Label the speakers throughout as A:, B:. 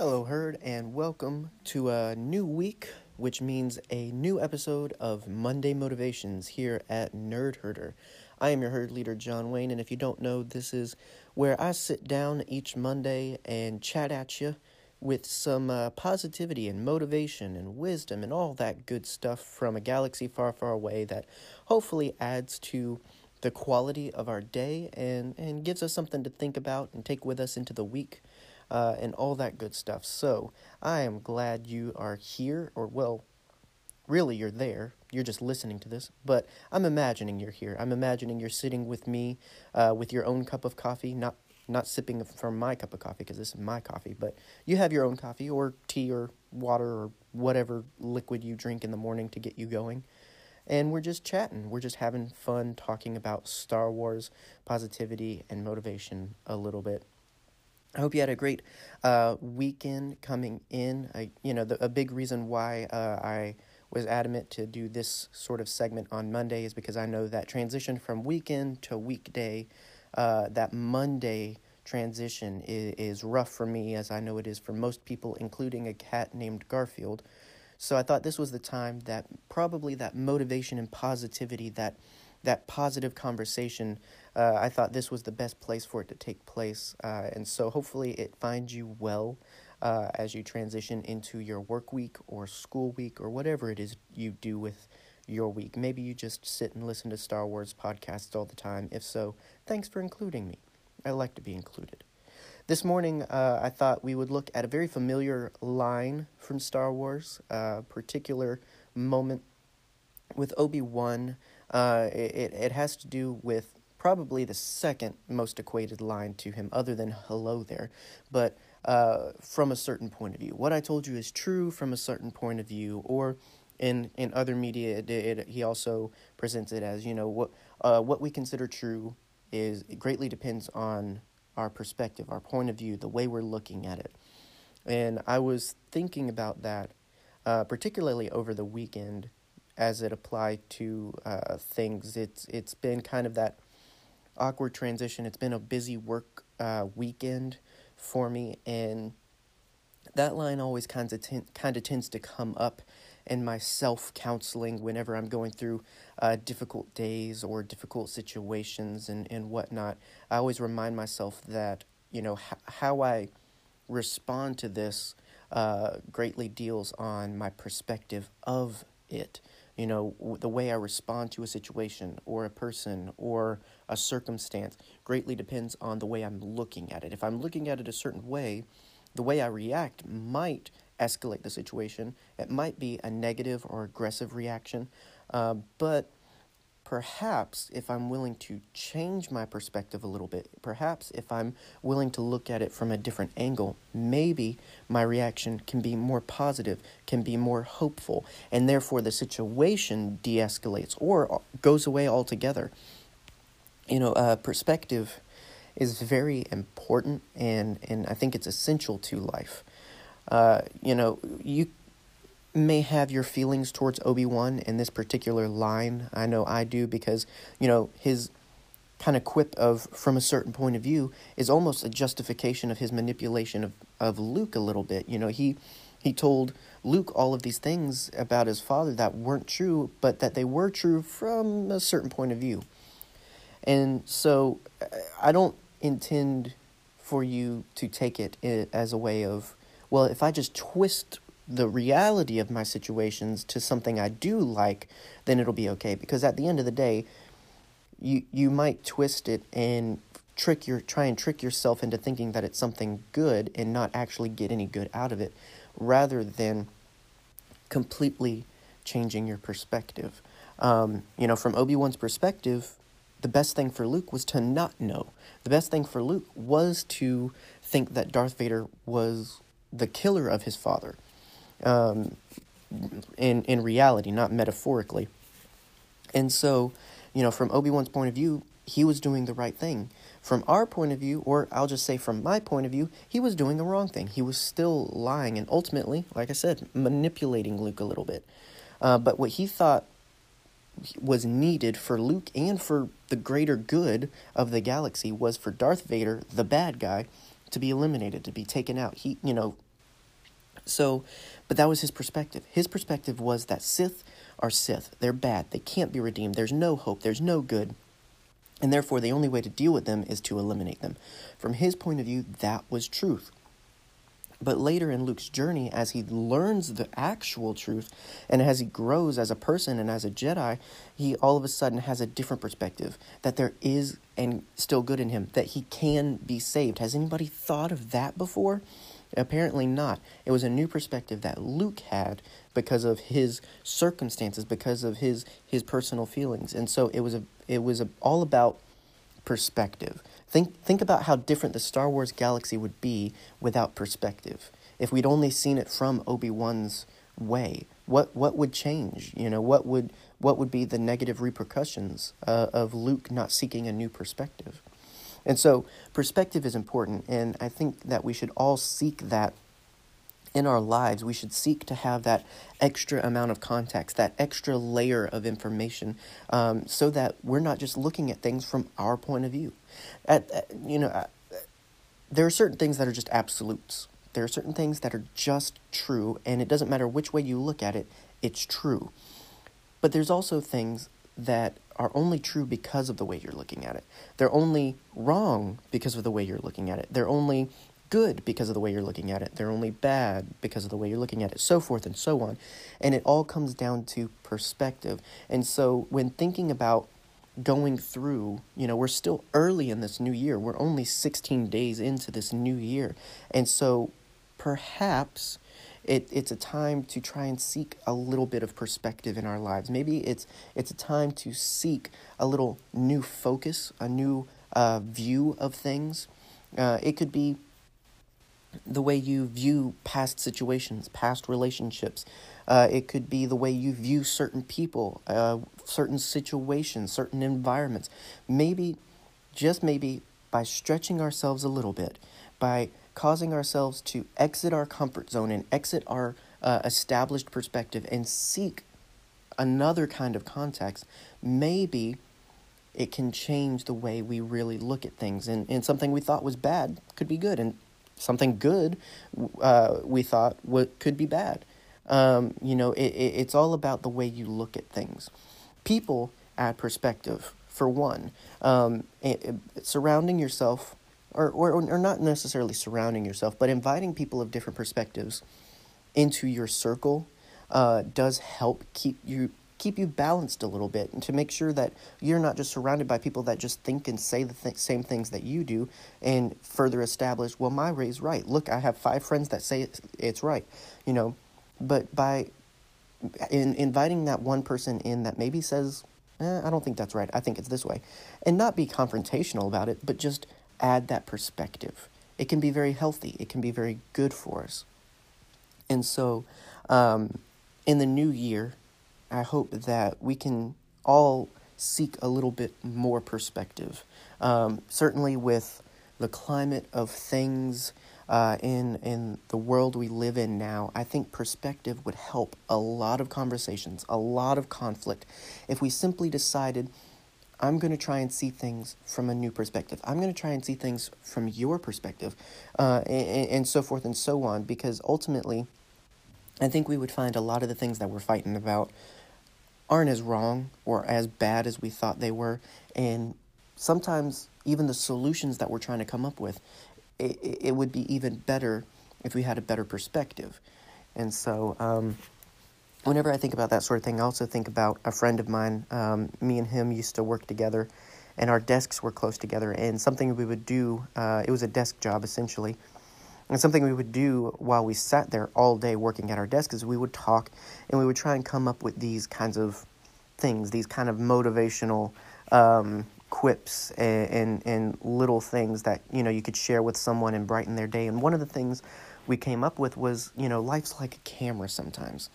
A: Hello, Herd, and welcome to a new week, which means a new episode of Monday Motivations here at Nerd Herder. I am your herd leader, John Wayne, and if you don't know, this is where I sit down each Monday and chat at you with some uh, positivity and motivation and wisdom and all that good stuff from a galaxy far, far away that hopefully adds to the quality of our day and, and gives us something to think about and take with us into the week uh, and all that good stuff. So I am glad you are here, or well, really you're there. You're just listening to this, but I'm imagining you're here. I'm imagining you're sitting with me, uh, with your own cup of coffee, not not sipping from my cup of coffee because this is my coffee, but you have your own coffee or tea or water or whatever liquid you drink in the morning to get you going. And we're just chatting. We're just having fun talking about Star Wars, positivity, and motivation a little bit. I hope you had a great uh, weekend coming in. I, you know, the, a big reason why uh, I was adamant to do this sort of segment on Monday is because I know that transition from weekend to weekday, uh, that Monday transition is, is rough for me, as I know it is for most people, including a cat named Garfield. So I thought this was the time that probably that motivation and positivity, that that positive conversation uh, I thought this was the best place for it to take place. Uh, and so hopefully it finds you well uh, as you transition into your work week or school week or whatever it is you do with your week. Maybe you just sit and listen to Star Wars podcasts all the time. If so, thanks for including me. I like to be included. This morning, uh, I thought we would look at a very familiar line from Star Wars, a particular moment with Obi Wan. Uh, it, it has to do with probably the second most equated line to him, other than hello there, but uh, from a certain point of view. What I told you is true from a certain point of view, or in, in other media, it, it, he also presents it as, you know, what, uh, what we consider true is greatly depends on our perspective, our point of view, the way we're looking at it. And I was thinking about that, uh, particularly over the weekend, as it applied to uh, things. It's it's been kind of that awkward transition. It's been a busy work uh, weekend for me, and that line always kind of ten- kind of tends to come up in my self counseling whenever I'm going through uh, difficult days or difficult situations and and whatnot. I always remind myself that you know h- how I respond to this uh, greatly deals on my perspective of it you know, the way I respond to a situation or a person or a circumstance greatly depends on the way I'm looking at it. If I'm looking at it a certain way, the way I react might escalate the situation. It might be a negative or aggressive reaction, uh, but perhaps if I'm willing to change my perspective a little bit, perhaps if I'm willing to look at it from a different angle, maybe my reaction can be more positive, can be more hopeful, and therefore the situation de escalates or goes away altogether. You know, uh, perspective is very important, and, and I think it's essential to life. Uh, you know, you may have your feelings towards Obi-Wan in this particular line. I know I do because, you know, his kind of quip of from a certain point of view is almost a justification of his manipulation of, of Luke a little bit. You know, he he told Luke all of these things about his father that weren't true, but that they were true from a certain point of view. And so uh, I don't intend for you to take it uh, as a way of, well, if I just twist the reality of my situations to something I do like, then it'll be okay. Because at the end of the day, you you might twist it and trick your try and trick yourself into thinking that it's something good and not actually get any good out of it, rather than completely changing your perspective. Um, you know, from Obi Wan's perspective, the best thing for Luke was to not know. The best thing for Luke was to think that Darth Vader was the killer of his father um, in in reality, not metaphorically. And so, you know, from Obi Wan's point of view, he was doing the right thing. From our point of view, or I'll just say from my point of view, he was doing the wrong thing. He was still lying and ultimately, like I said, manipulating Luke a little bit. Uh, but what he thought was needed for Luke and for the greater good of the galaxy was for Darth Vader, the bad guy, to be eliminated, to be taken out. He, you know, So, but that was his perspective. His perspective was that Sith are Sith. They're bad. They can't be redeemed. There's no hope. There's no good. And therefore, the only way to deal with them is to eliminate them. From his point of view, that was truth. But later in Luke's journey, as he learns the actual truth and as he grows as a person and as a Jedi, he all of a sudden has a different perspective that there is and still good in him, that he can be saved. Has anybody thought of that before? Apparently not. It was a new perspective that Luke had because of his circumstances, because of his his personal feelings. And so it was a it was a, all about perspective. Think think about how different the Star Wars galaxy would be without perspective. If we'd only seen it from Obi-Wan's way, what what would change? You know, what would what would be the negative repercussions uh, of Luke not seeking a new perspective? And so perspective is important, and I think that we should all seek that in our lives. We should seek to have that extra amount of context, that extra layer of information, um, so that we're not just looking at things from our point of view. At, at you know, uh, there are certain things that are just absolutes. There are certain things that are just true, and it doesn't matter which way you look at it, it's true. But there's also things that are only true because of the way you're looking at it. They're only wrong because of the way you're looking at it. They're only good because of the way you're looking at it. They're only bad because of the way you're looking at it, so forth and so on. And it all comes down to perspective. And so when thinking about going through, you know, we're still early in this new year. We're only 16 days into this new year. And so perhaps it, it's a time to try and seek a little bit of perspective in our lives. Maybe it's it's a time to seek a little new focus, a new uh, view of things. Uh, it could be the way you view past situations, past relationships. Uh, it could be the way you view certain people, uh, certain situations, certain environments. Maybe, just maybe, by stretching ourselves a little bit, by causing ourselves to exit our comfort zone and exit our uh, established perspective and seek another kind of context, maybe it can change the way we really look at things. And, and something we thought was bad could be good. And something good uh, we thought what could be bad. Um, you know, it, it, it's all about the way you look at things. People add perspective, for one. Um, it, surrounding yourself, or, or, or not necessarily surrounding yourself, but inviting people of different perspectives into your circle uh, does help keep you keep you balanced a little bit and to make sure that you're not just surrounded by people that just think and say the th- same things that you do and further establish well my way is right. Look i have five friends that say it's, it's right you know? But by in inviting that one person in that maybe says eh, i don't think that's right. I think it's this way. And not be confrontational about it but just add that perspective it can be very healthy it can be very good for us and so um, in the new year I hope that we can all seek a little bit more perspective. Um, certainly, with the climate of things uh, in in the world we live in now, I think perspective would help a lot of conversations, a lot of conflict, if we simply decided. I'm going to try and see things from a new perspective. I'm going to try and see things from your perspective, uh, and, and so forth and so on, because ultimately, I think we would find a lot of the things that we're fighting about aren't as wrong or as bad as we thought they were. And sometimes even the solutions that we're trying to come up with, it, it would be even better if we had a better perspective. And so, um, whenever I think about that sort of thing, I also think about a friend of mine. Um, me and him used to work together, and our desks were close together. And something we would do, uh, it was a desk job essentially. And something we would do while we sat there all day working at our desk is we would talk and we would try and come up with these kinds of things, these kind of motivational um, quips and, and, and little things that you know you could share with someone and brighten their day. And one of the things we came up with was you know life's like a camera sometimes.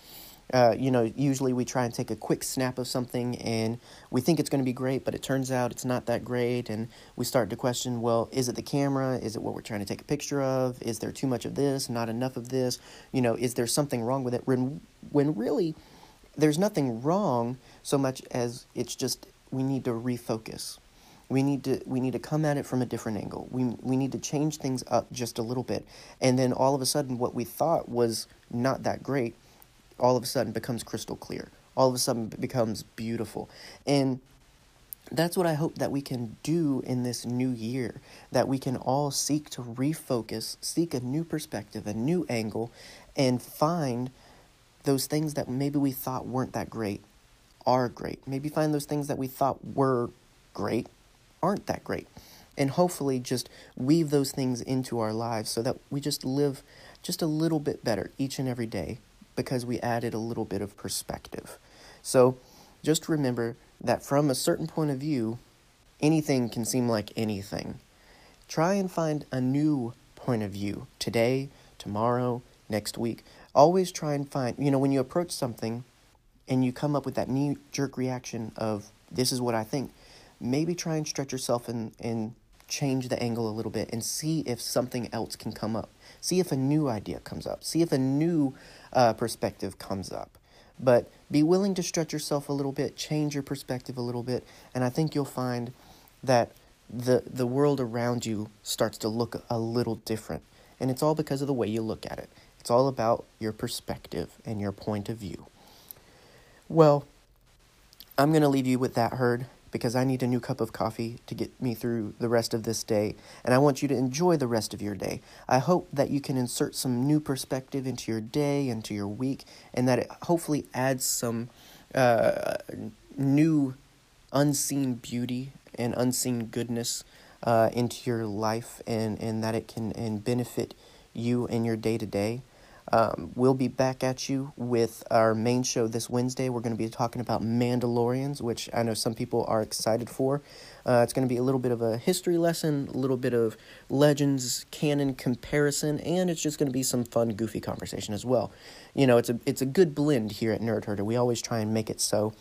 A: Uh, you know, usually we try and take a quick snap of something and we think it's going to be great, but it turns out it's not that great. And we start to question well, is it the camera? Is it what we're trying to take a picture of? Is there too much of this, not enough of this? You know, is there something wrong with it? When, when really, there's nothing wrong so much as it's just we need to refocus. we need to we need to come at it from a different angle. We we need to change things up just a little bit, and then all of a sudden, what we thought was not that great, all of a sudden becomes crystal clear. All of a sudden becomes beautiful, and that's what I hope that we can do in this new year. That we can all seek to refocus, seek a new perspective, a new angle, and find those things that maybe we thought weren't that great are great. Maybe find those things that we thought were great aren't that great. And hopefully just weave those things into our lives so that we just live just a little bit better each and every day because we added a little bit of perspective. So just remember that from a certain point of view, anything can seem like anything. Try and find a new point of view today, tomorrow, next week. Always try and find, you know, when you approach something and you come up with that knee jerk reaction of, this is what I think, maybe try and stretch yourself and, and change the angle a little bit and see if something else can come up. See if a new idea comes up. See if a new uh, perspective comes up. But be willing to stretch yourself a little bit, change your perspective a little bit, and I think you'll find that the the world around you starts to look a little different. And it's all because of the way you look at it. It's all about your perspective and your point of view. Well, I'm going to leave you with that herd because I need a new cup of coffee to get me through the rest of this day, and I want you to enjoy the rest of your day. I hope that you can insert some new perspective into your day, into your week, and that it hopefully adds some uh, new unseen beauty and unseen goodness uh, into your life, and, and that it can and benefit you in your day to day. Um, we'll be back at you with our main show this Wednesday. We're going to be talking about Mandalorians, which I know some people are excited for. Uh, it's going to be a little bit of a history lesson, a little bit of Legends canon comparison, and it's just going to be some fun, goofy conversation as well. You know, it's a it's a good blend here at Nerd Herder. We always try and make it so.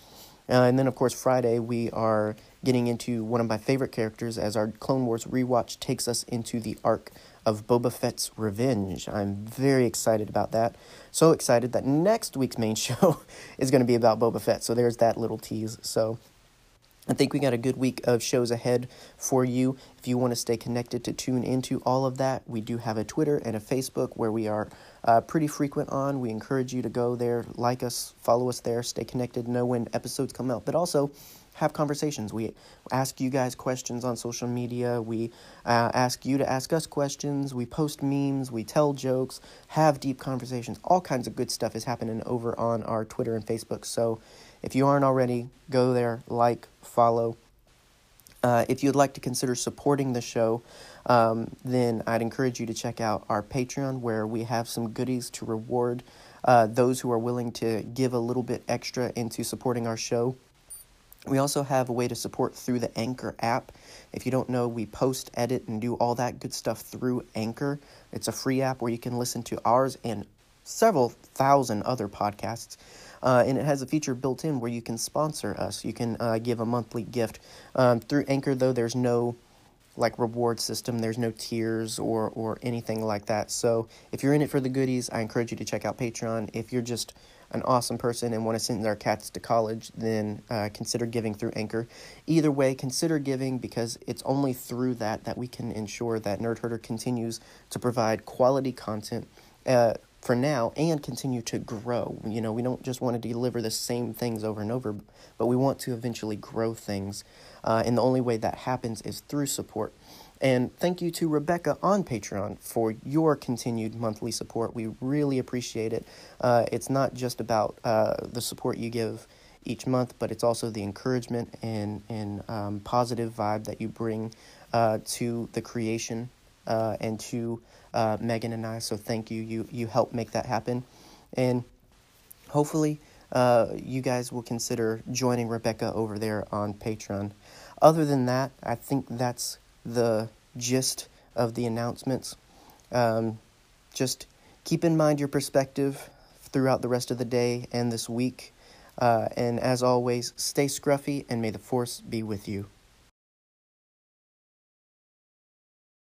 A: Uh, and then, of course, Friday we are getting into one of my favorite characters as our Clone Wars rewatch takes us into the arc of Boba Fett's Revenge. I'm very excited about that. So excited that next week's main show is going to be about Boba Fett. So there's that little tease. So I think we got a good week of shows ahead for you. If you want to stay connected to tune into all of that, we do have a Twitter and a Facebook where we are uh, pretty frequent on. We encourage you to go there, like us, follow us there, stay connected, know when episodes come out. But also, have conversations. We ask you guys questions on social media. We uh, ask you to ask us questions. We post memes. We tell jokes. Have deep conversations. All kinds of good stuff is happening over on our Twitter and Facebook. So if you aren't already, go there, like, follow. Uh, if you'd like to consider supporting the show, um, then I'd encourage you to check out our Patreon where we have some goodies to reward uh, those who are willing to give a little bit extra into supporting our show. We also have a way to support through the Anchor app. If you don't know, we post, edit, and do all that good stuff through Anchor. It's a free app where you can listen to ours and several thousand other podcasts. Uh, and it has a feature built in where you can sponsor us. You can uh, give a monthly gift. Um, through Anchor, though, there's no like reward system. There's no tiers or or anything like that. So if you're in it for the goodies, I encourage you to check out Patreon. If you're just an awesome person and want to send their cats to college, then uh, consider giving through Anchor. Either way, consider giving because it's only through that that we can ensure that Nerd Herder continues to provide quality content uh, for now and continue to grow. You know, we don't just want to deliver the same things over and over, but we want to eventually grow things. Uh, and the only way that happens is through support. And thank you to Rebecca on Patreon for your continued monthly support. We really appreciate it. Uh, it's not just about uh, the support you give each month, but it's also the encouragement and, and um, positive vibe that you bring uh, to the creation uh, and to uh, Megan and I. So thank you. You, you help make that happen. And hopefully, uh, you guys will consider joining Rebecca over there on Patreon. Other than that, I think that's the gist of the announcements. Um, just keep in mind your perspective throughout the rest of the day and this week. Uh, and as always, stay scruffy and may the force be with you.